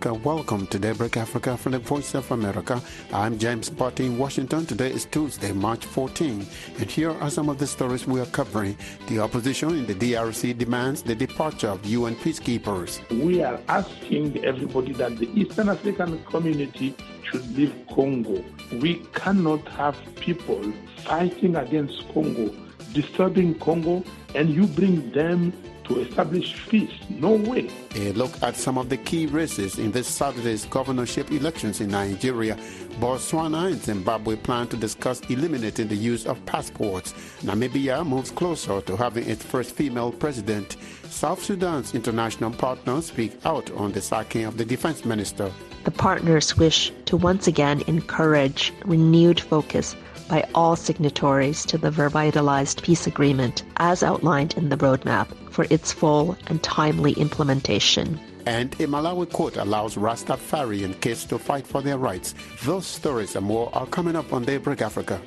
Africa. Welcome to Daybreak Africa from the Voice of America. I'm James Butty in Washington. Today is Tuesday, March 14. And here are some of the stories we are covering. The opposition in the DRC demands the departure of UN peacekeepers. We are asking everybody that the Eastern African community should leave Congo. We cannot have people fighting against Congo, disturbing Congo, and you bring them to establish peace. No way. A look at some of the key races in this Saturday's governorship elections in Nigeria. Botswana and Zimbabwe plan to discuss eliminating the use of passports. Namibia moves closer to having its first female president. South Sudan's international partners speak out on the sacking of the defense minister. The partners wish to once again encourage renewed focus by all signatories to the revitalized peace agreement as outlined in the roadmap for its full and timely implementation. And a Malawi court allows Rastafari and kids to fight for their rights. Those stories and more are coming up on Daybreak Africa.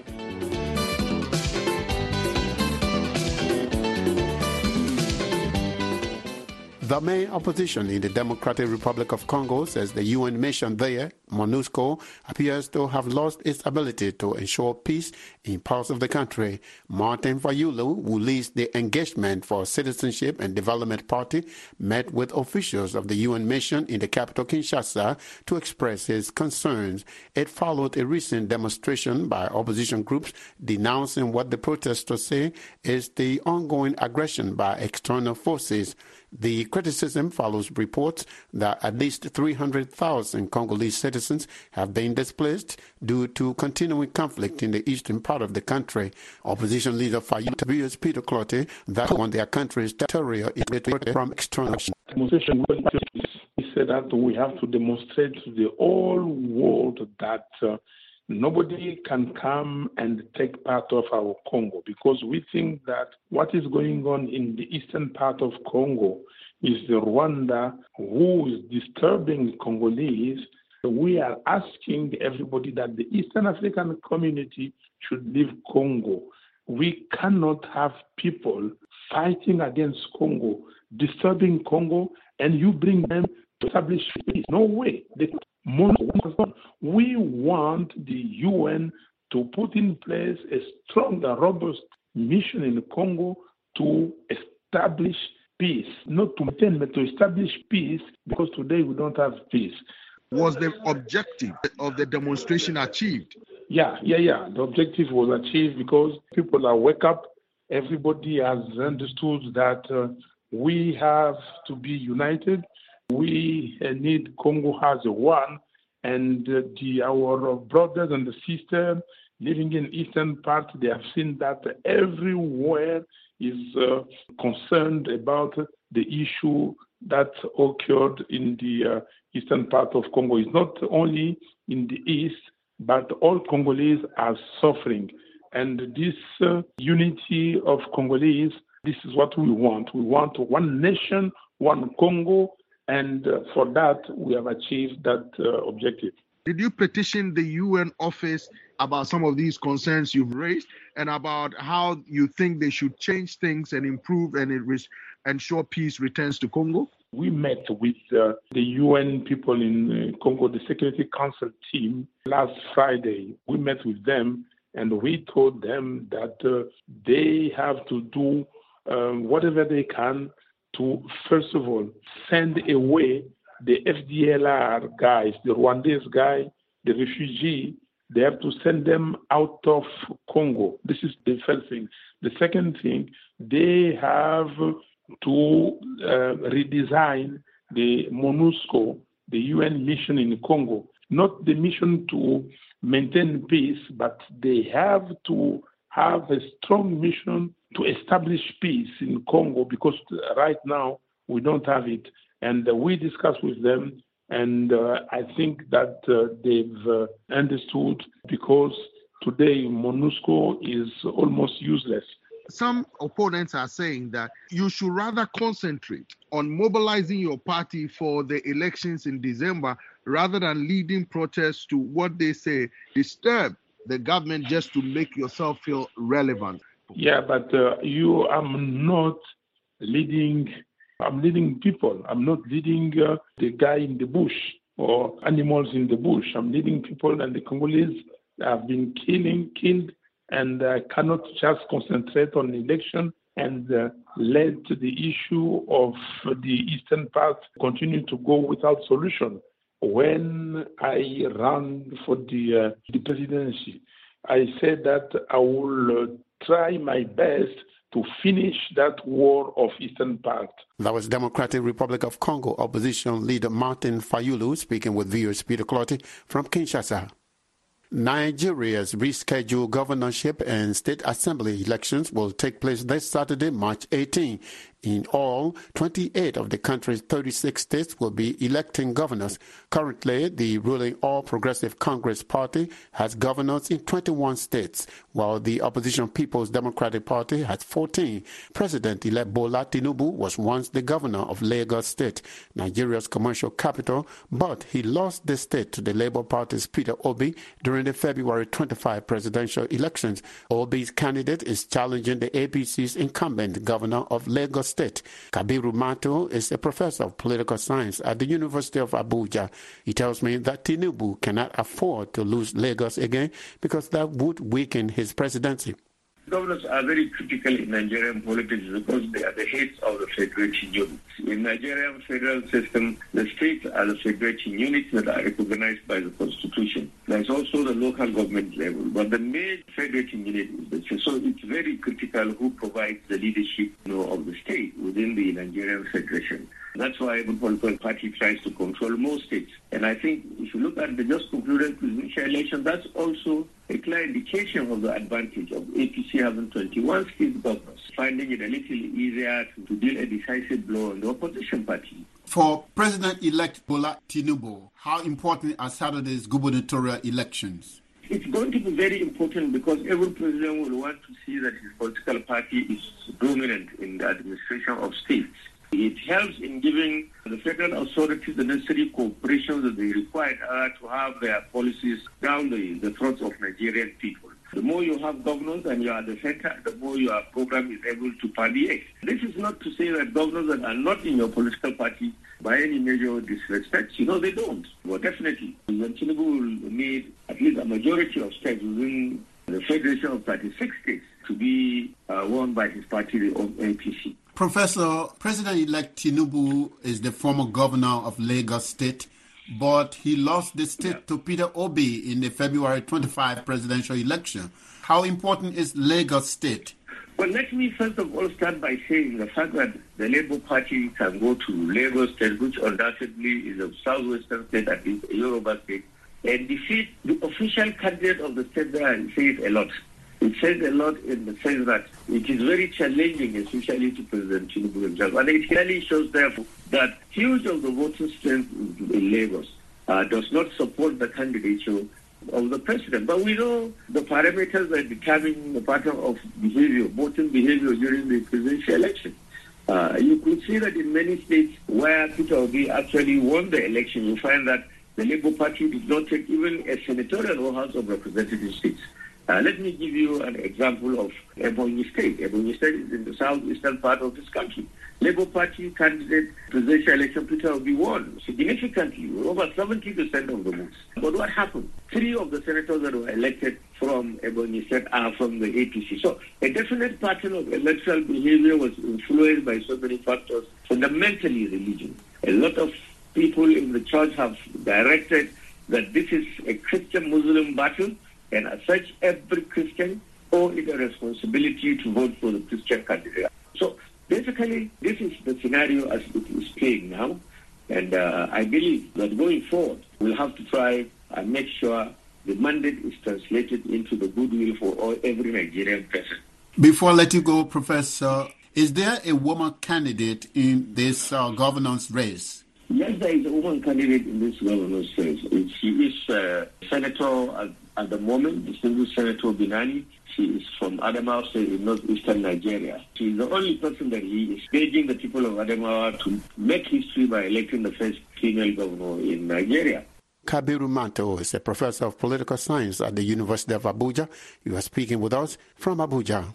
The main opposition in the Democratic Republic of Congo says the UN mission there, MONUSCO, appears to have lost its ability to ensure peace in parts of the country. Martin Fayulu, who leads the Engagement for Citizenship and Development Party, met with officials of the UN mission in the capital Kinshasa to express his concerns. It followed a recent demonstration by opposition groups denouncing what the protesters say is the ongoing aggression by external forces. The criticism follows reports that at least 300,000 Congolese citizens have been displaced due to continuing conflict in the eastern part of the country. Opposition leader Fayulu Peter Clottey that on their country's territory is from external. He said that we have to demonstrate to the whole world that uh, nobody can come and take part of our Congo because we think that what is going on in the eastern part of Congo is the Rwanda who is disturbing Congolese. We are asking everybody that the Eastern African community should leave Congo. We cannot have people fighting against Congo, disturbing Congo, and you bring them to establish peace. No way. They we want the UN to put in place a strong and robust mission in Congo to establish peace, not to maintain, but to establish peace, because today we don't have peace. Was the objective of the demonstration achieved? Yeah, yeah, yeah. The objective was achieved because people are wake up. Everybody has understood that uh, we have to be united we need Congo as one, and the, our brothers and sisters living in eastern part, they have seen that everywhere is uh, concerned about the issue that occurred in the uh, eastern part of Congo. It's not only in the east, but all Congolese are suffering. And this uh, unity of Congolese, this is what we want. We want one nation, one Congo, and uh, for that, we have achieved that uh, objective. Did you petition the UN office about some of these concerns you've raised and about how you think they should change things and improve and ensure peace returns to Congo? We met with uh, the UN people in uh, Congo, the Security Council team, last Friday. We met with them and we told them that uh, they have to do um, whatever they can to, first of all, send away the FDLR guys, the Rwandese guy, the refugee, they have to send them out of Congo. This is the first thing. The second thing, they have to uh, redesign the MONUSCO, the UN mission in Congo. Not the mission to maintain peace, but they have to have a strong mission to establish peace in Congo because right now we don't have it. And uh, we discussed with them, and uh, I think that uh, they've understood because today MONUSCO is almost useless. Some opponents are saying that you should rather concentrate on mobilizing your party for the elections in December rather than leading protests to what they say disturb the government just to make yourself feel relevant. Yeah, but uh, you are not leading I'm leading people. I'm not leading uh, the guy in the bush or animals in the bush. I'm leading people, and the Congolese have been killing, killed, and uh, cannot just concentrate on election and uh, let the issue of the eastern part continue to go without solution. When I ran for the, uh, the presidency, I said that I will uh, try my best to finish that war of Eastern Part. That was Democratic Republic of Congo opposition leader Martin Fayulu speaking with VOA's Peter Clottey from Kinshasa. Nigeria's rescheduled governorship and state assembly elections will take place this Saturday, March 18. In all, 28 of the country's 36 states will be electing governors. Currently, the ruling All Progressive Congress Party has governors in 21 states, while the opposition People's Democratic Party has 14. President-elect Bola Tinubu was once the governor of Lagos State, Nigeria's commercial capital, but he lost the state to the Labour Party's Peter Obi during the February 25 presidential elections. Obi's candidate is challenging the APC's incumbent governor of Lagos State. Kabiru Mato is a professor of political science at the University of Abuja. He tells me that Tinubu cannot afford to lose Lagos again because that would weaken his presidency. Governors are very critical in Nigerian politics because they are the heads of the federation units. In Nigerian federal system, the states are the federation units that are recognized by the constitution. There's also the local government level, but the main federation unit is the state. So it's very critical who provides the leadership you know, of the state within the Nigerian federation. That's why the political party tries to control most states. And I think if you look at the just concluded presidential election, that's also a clear indication of the advantage of APC having 21 state governors, finding it a little easier to, to deal a decisive blow on the opposition party. For President-elect Bola Tinubu, how important are Saturday's gubernatorial elections? It's going to be very important because every president will want to see that his political party is dominant in the administration of states. It helps in giving the federal authorities the necessary cooperation that they require uh, to have their policies down the, the throats of Nigerian people. The more you have governors and you are the center, the more your program is able to permeate. This is not to say that governors that are not in your political party by any measure disrespect. You know, they don't. Well, definitely, when Tinubu will need at least a majority of states within the Federation of 36 states to be uh, won by his party, the APC. Professor, President-elect Tinubu is the former governor of Lagos State, but he lost the state yeah. to Peter Obi in the February 25 presidential election. How important is Lagos State? Well, let me first of all start by saying the fact that the Labour Party can go to Lagos State, which undoubtedly is a southwestern state, at least a Yoruba state, and defeat the official candidate of the state there says a lot. It says a lot in the sense that it is very challenging, especially to President Tinubu himself. And it clearly shows, therefore, that huge of the voting strength in Lagos uh, does not support the candidature of the president. But we know the parameters that determine the pattern of behavior, voting behavior during the presidential election. Uh, you could see that in many states where Peter Obi actually won the election, you find that the Labour Party did not take even a senatorial or House of Representative seats. Uh, let me give you an example of Ebonyi State. Ebonyi State is in the southeastern part of this country. Labour Party candidate presidential election Peter Obi won significantly, over 70% of the votes. But what happened? Three of the senators that were elected from Ebonyi State are from the APC. So a definite pattern of electoral behavior was influenced by so many factors, fundamentally religion. A lot of people in the church have directed that this is a Christian-Muslim battle and as such, every Christian owes a responsibility to vote for the Christian candidate. So basically, this is the scenario as it is playing now. And uh, I believe that going forward, we'll have to try and make sure the mandate is translated into the goodwill for all, every Nigerian person. Before I let you go, Professor, is there a woman candidate in this uh, governance race? Yes, there is a woman candidate in this governance race. She is uh, Senator at the moment, distinguished Senator Binani. She is from Adamawa State in northeastern Nigeria. She is the only person that he is begging the people of Adamawa to make history by electing the first female governor in Nigeria. Kabiru Mato is a professor of political science at the University of Abuja. You are speaking with us from Abuja.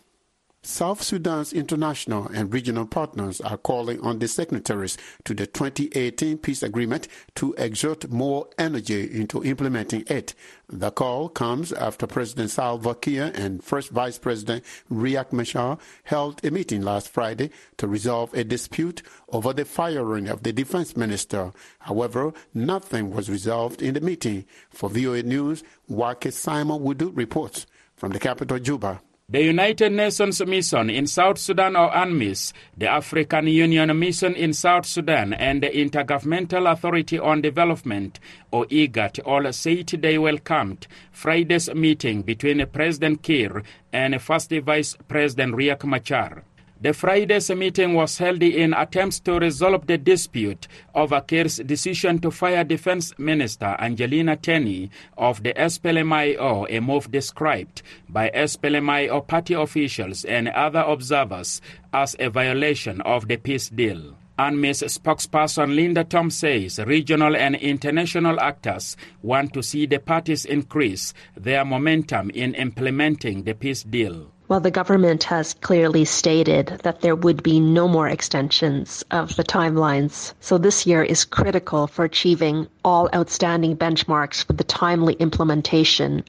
South Sudan's international and regional partners are calling on the signatories to the 2018 peace agreement to exert more energy into implementing it. The call comes after President Salva Kiir and First Vice President Riek Machar held a meeting last Friday to resolve a dispute over the firing of the defense minister. However, nothing was resolved in the meeting. For VOA News, Waakhe Simon Wudu reports from the capital, Juba. The United Nations Mission in South Sudan or UNMISS, the African Union Mission in South Sudan, and the Intergovernmental Authority on Development or IGAD all said they welcomed Friday's meeting between President Kiir and First Vice President Riek Machar. The Friday's meeting was held in attempts to resolve the dispute over Kiir's decision to fire Defense Minister Angelina Teny of the SPLMIO, a move described by SPLMIO party officials and other observers as a violation of the peace deal. UNMISS spokesperson Linda Tom says regional and international actors want to see the parties increase their momentum in implementing the peace deal. Well, the government has clearly stated that there would be no more extensions of the timelines. So this year is critical for achieving all outstanding benchmarks for the timely implementation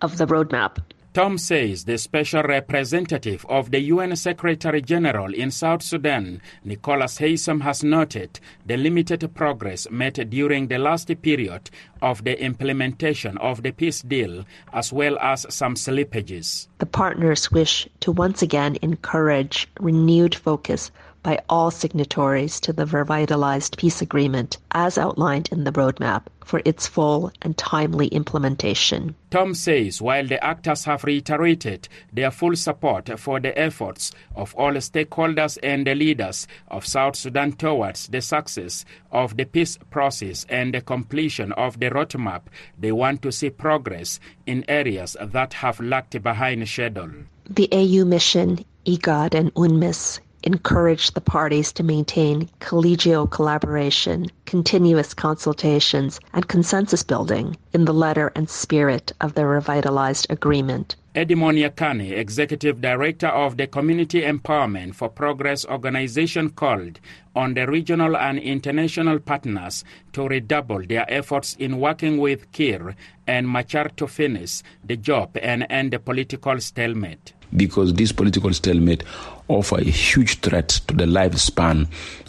of the roadmap. Tom says the special representative of the UN Secretary General in South Sudan, Nicholas Haysom, has noted the limited progress made during the last period of the implementation of the peace deal, as well as some slippages. The partners wish to once again encourage renewed focus by all signatories to the revitalized peace agreement as outlined in the roadmap for its full and timely implementation. Tom says while the actors have reiterated their full support for the efforts of all stakeholders and the leaders of South Sudan towards the success of the peace process and the completion of the roadmap, they want to see progress in areas that have lagged behind schedule. The AU mission, IGAD, and UNMISS encourage the parties to maintain collegial collaboration, continuous consultations, and consensus building in the letter and spirit of the revitalized agreement. Edmund Yakani, Executive Director of the Community Empowerment for Progress organization, called on the regional and international partners to redouble their efforts in working with Kiir and Machar to finish the job and end the political stalemate because this political stalemate offer a huge threat to the lifespan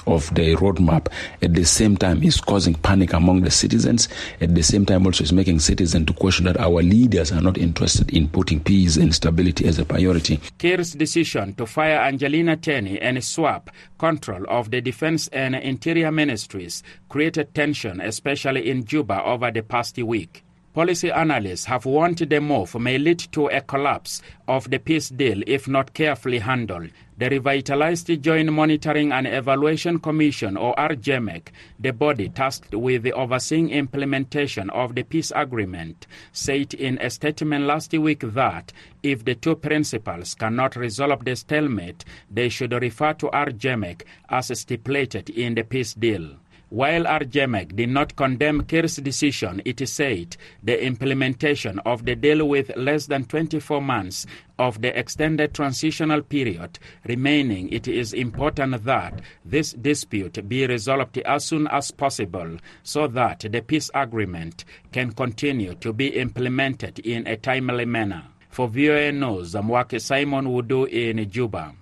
of the roadmap. At the same time, is causing panic among the citizens. At the same time, also is making citizens to question that our leaders are not interested in putting peace and stability as a priority. Kiir's decision to fire Angelina Teny and swap control of the defense and interior ministries created tension, especially in Juba over the past week. Policy analysts have warned the move may lead to a collapse of the peace deal if not carefully handled. The revitalized Joint Monitoring and Evaluation Commission, or RJMEC, the body tasked with overseeing implementation of the peace agreement, said in a statement last week that if the two principals cannot resolve the stalemate, they should refer to RJMEC as stipulated in the peace deal. While RJMEC did not condemn Kiir's decision, it said the implementation of the deal with less than 24 months of the extended transitional period remaining, it is important that this dispute be resolved as soon as possible so that the peace agreement can continue to be implemented in a timely manner. For VOA News, Zamwake Simon Wudu in Juba.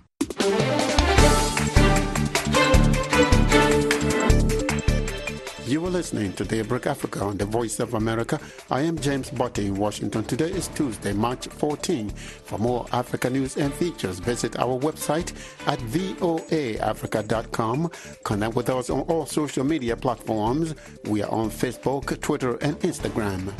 You are listening to Daybreak Africa on the Voice of America. I am James Butty in Washington. Today is Tuesday, March 14. For more Africa news and features, visit our website at voaafrica.com. Connect with us on all social media platforms. We are on Facebook, Twitter, and Instagram.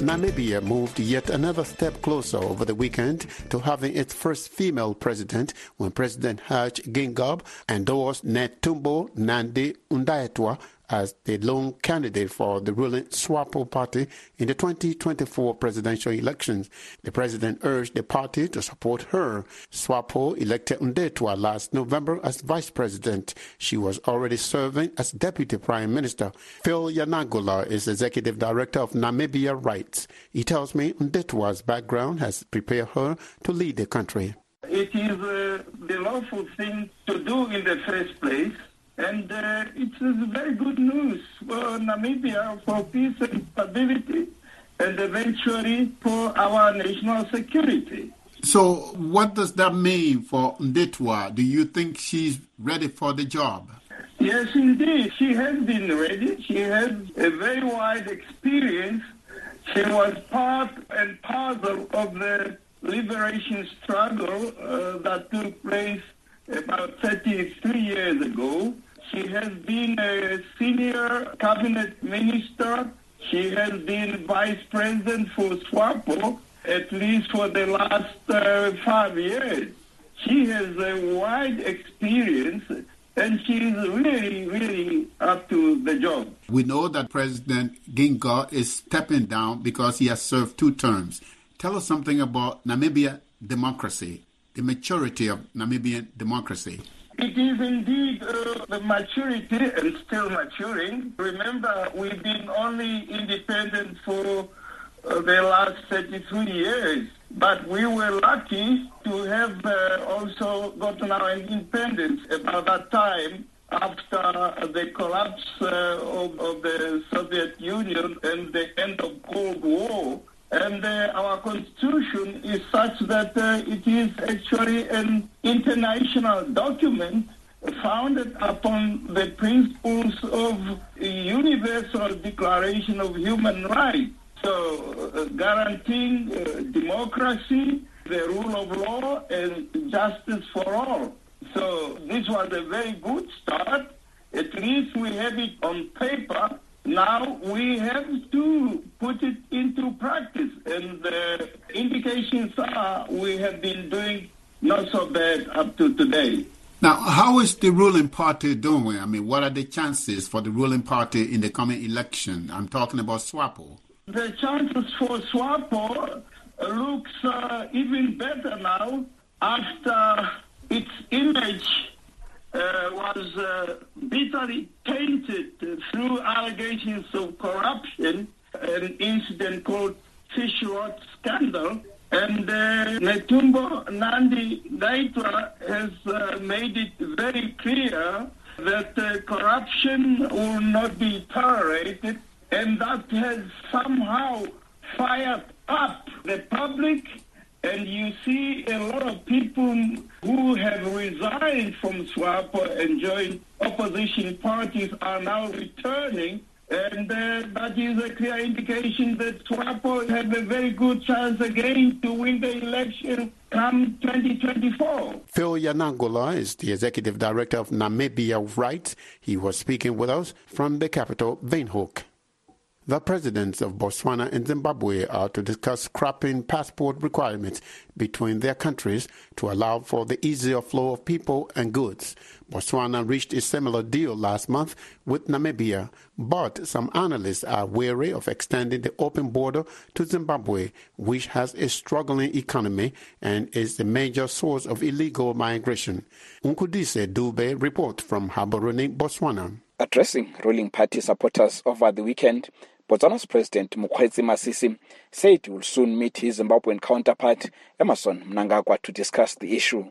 Namibia moved yet another step closer over the weekend to having its first female president when President Hage Geingob endorsed Netumbo Nandi Ndaitwah as the lone candidate for the ruling SWAPO party in the 2024 presidential elections. The president urged the party to support her. SWAPO elected Ndaitwah last November as vice president. She was already serving as deputy prime minister. Phil ya Nangoloh is executive director of Namibia Rights. He tells me Ndaitwah's background has prepared her to lead the country. It is uh, the lawful thing to do in the first place, and uh, it is very good news for Namibia for peace and stability, and eventually for our national security. So, what does that mean for Ndaitwah? Do you think she's ready for the job? Yes, indeed. She has been ready. She has a very wide experience. She was part and parcel of the liberation struggle uh, that took place about 33 years ago. She has been a senior cabinet minister. She has been vice president for SWAPO, at least for the last uh, five years. She has a wide experience and she is really, really up to the job. We know that President Geingob is stepping down because he has served two terms. Tell us something about Namibia democracy, the maturity of Namibian democracy. It is indeed uh, the maturity and still maturing. Remember, we've been only independent for uh, the last 33 years, but we were lucky to have uh, also gotten our independence about that time after the collapse uh, of, of the Soviet Union and the end of Cold War. And uh, our constitution is such that uh, it is actually an international document founded upon the principles of Universal Declaration of Human Rights. So, uh, guaranteeing uh, democracy, the rule of law, and justice for all. So, this was a very good start. At least we have it on paper. Now we have to put it into practice, and the indications are we have been doing not so bad up to today. Now, how is the ruling party doing? I mean, what are the chances for the ruling party in the coming election? I'm talking about SWAPO. The chances for SWAPO looks uh, even better now after its image uh, was uh, bitterly tainted through allegations of corruption, an incident called Fish Scandal. And uh, Netumbo Nandi Ndaitwah has uh, made it very clear that uh, corruption will not be tolerated, and that has somehow fired up the public and you see a lot of people who have resigned from SWAPO and joined opposition parties are now returning. And uh, that is a clear indication that SWAPO have a very good chance again to win the election come 2024. Phil ya Nangoloh is the executive director of Namibia Rights. He was speaking with us from the capital, Windhoek. The presidents of Botswana and Zimbabwe are to discuss scrapping passport requirements between their countries to allow for the easier flow of people and goods. Botswana reached a similar deal last month with Namibia, but some analysts are wary of extending the open border to Zimbabwe, which has a struggling economy and is the major source of illegal migration. Mqondisi Dube report from Gaborone, Botswana. Addressing ruling party supporters over the weekend, Botswana's President Mokgweetsi Masisi said he will soon meet his Zimbabwean counterpart Emmerson Mnangagwa to discuss the issue.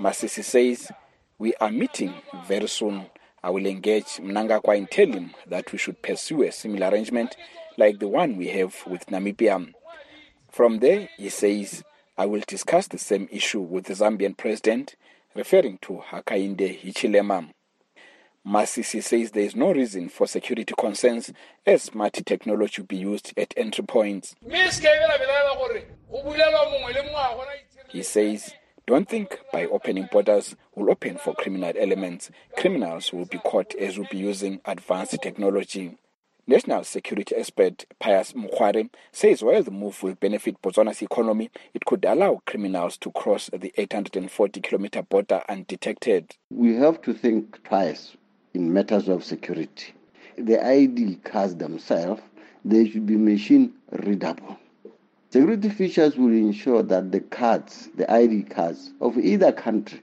Masisi says, We are meeting very soon. I will engage Mnangagwa and tell him that we should pursue a similar arrangement like the one we have with Namibia. From there, he says, I will discuss the same issue with the Zambian president, referring to Hakainde Hichilema. Masisi says there is no reason for security concerns as smart technology will be used at entry points. He says, don't think by opening borders will open for criminal elements. Criminals will be caught as will be using advanced technology. National security expert Pius Mukware says while the move will benefit Botswana's economy, it could allow criminals to cross the 840 kilometer border undetected. We have to think twice in matters of security. The ID cards themselves, they should be machine readable. Security features will ensure that the cards, the ID cards of either country,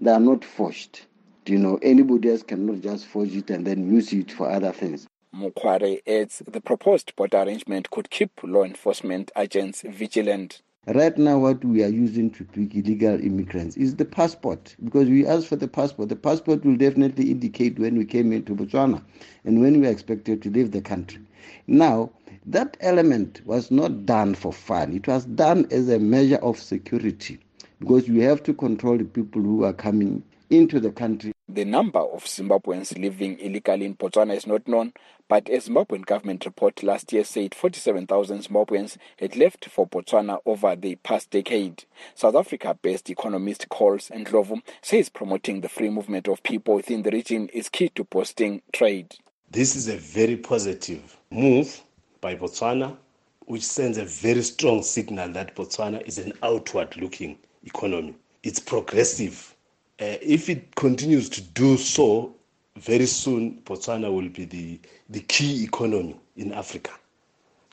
they are not forged. You know, anybody else cannot just forge it and then use it for other things. Mukware adds the proposed border arrangement could keep law enforcement agents vigilant. Right now, what we are using to pick illegal immigrants is the passport because we ask for the passport. The passport will definitely indicate when we came into Botswana and when we are expected to leave the country. Now, that element was not done for fun, it was done as a measure of security because we have to control the people who are coming into the country. The number of Zimbabweans living illegally in Botswana is not known, but a Zimbabwean government report last year said 47,000 Zimbabweans had left for Botswana over the past decade. South Africa based economist Coles Ndlovu says promoting the free movement of people within the region is key to boosting trade. This is a very positive move by Botswana, which sends a very strong signal that Botswana is an outward looking economy. It's progressive uh, if it continues to do so, very soon Botswana will be the, the key economy in Africa,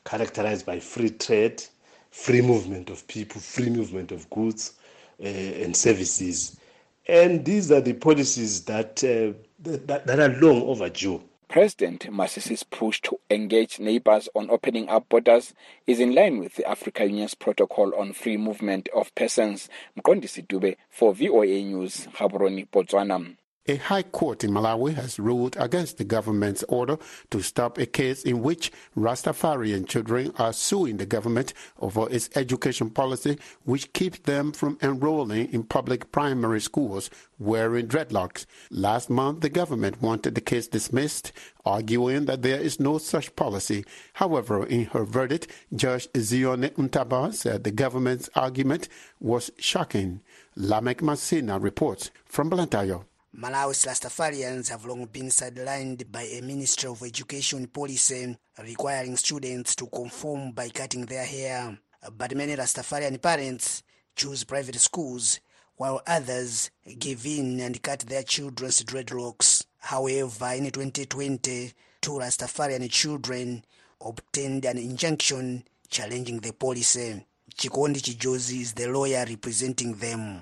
characterized by free trade, free movement of people, free movement of goods uh, and services. And these are the policies that, uh, that, that are long overdue. President Masisi's push to engage neighbors on opening up borders is in line with the Africa Union's protocol on free movement of persons. Mqondisi Dube for VOA News, Gaborone, Botswana. A high court in Malawi has ruled against the government's order to stop a case in which Rastafarian children are suing the government over its education policy, which keeps them from enrolling in public primary schools wearing dreadlocks. Last month, the government wanted the case dismissed, arguing that there is no such policy. However, in her verdict, Judge Zione Ntaba said the government's argument was shocking. Lamek Masina reports from Blantyre. Malawi's Rastafarians have long been sidelined by a Ministry of Education policy requiring students to conform by cutting their hair. But many Rastafarian parents choose private schools while others give in and cut their children's dreadlocks. However, in 2020, two Rastafarian children obtained an injunction challenging the policy. Chikondi Chijozi is the lawyer representing them.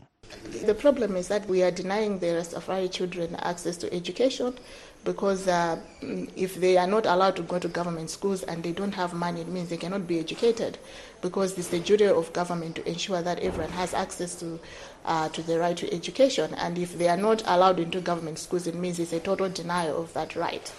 The problem is that we are denying the Rastafari children access to education because uh, if they are not allowed to go to government schools and they don't have money, it means they cannot be educated because it's the duty of government to ensure that everyone has access to uh, to the right to education. And if they are not allowed into government schools, it means it's a total denial of that right.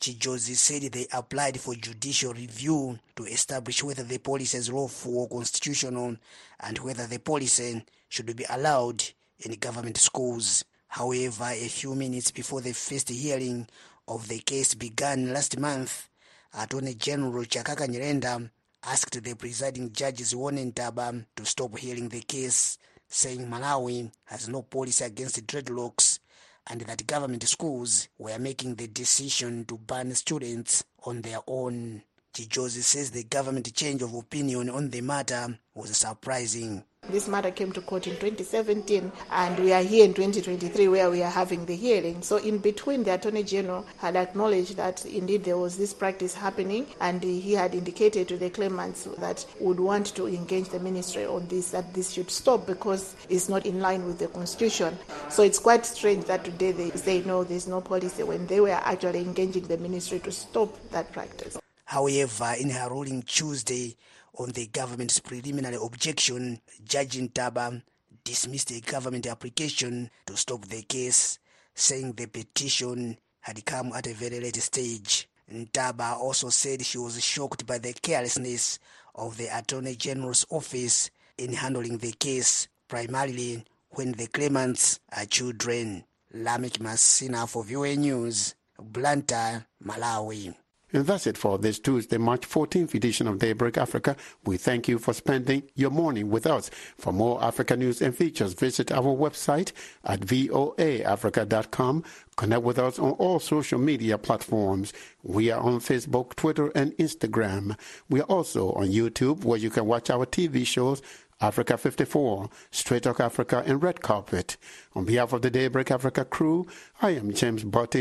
Chijozi said they applied for judicial review to establish whether the policy is lawful or constitutional and whether the policy should be allowed in government schools. However, a few minutes before the first hearing of the case began last month, Attorney General Chakaka Nyirenda asked the presiding judges Zione Ntaba to stop hearing the case, saying Malawi has no policy against dreadlocks and that government schools were making the decision to ban students on their own. Chijozi says the government change of opinion on the matter was surprising. This matter came to court in 2017, and we are here in 2023 where we are having the hearing. So, in between, the Attorney General had acknowledged that indeed there was this practice happening, and he had indicated to the claimants that would want to engage the ministry on this, that this should stop because it's not in line with the constitution. So, it's quite strange that today they say no, there's no policy when they were actually engaging the ministry to stop that practice. However, in her ruling Tuesday, on the government's preliminary objection, Judge Ntaba dismissed a government application to stop the case, saying the petition had come at a very late stage. Ntaba also said she was shocked by the carelessness of the Attorney General's office in handling the case, primarily when the claimants are children. Lamek Masina for VOA News, Blantyre, Malawi. And that's it for this Tuesday, March 14th edition of Daybreak Africa. We thank you for spending your morning with us. For more Africa news and features, visit our website at voaafrica.com. Connect with us on all social media platforms. We are on Facebook, Twitter, and Instagram. We are also on YouTube, where you can watch our TV shows Africa 54, Straight Talk Africa, and Red Carpet. On behalf of the Daybreak Africa crew, I am James Butty.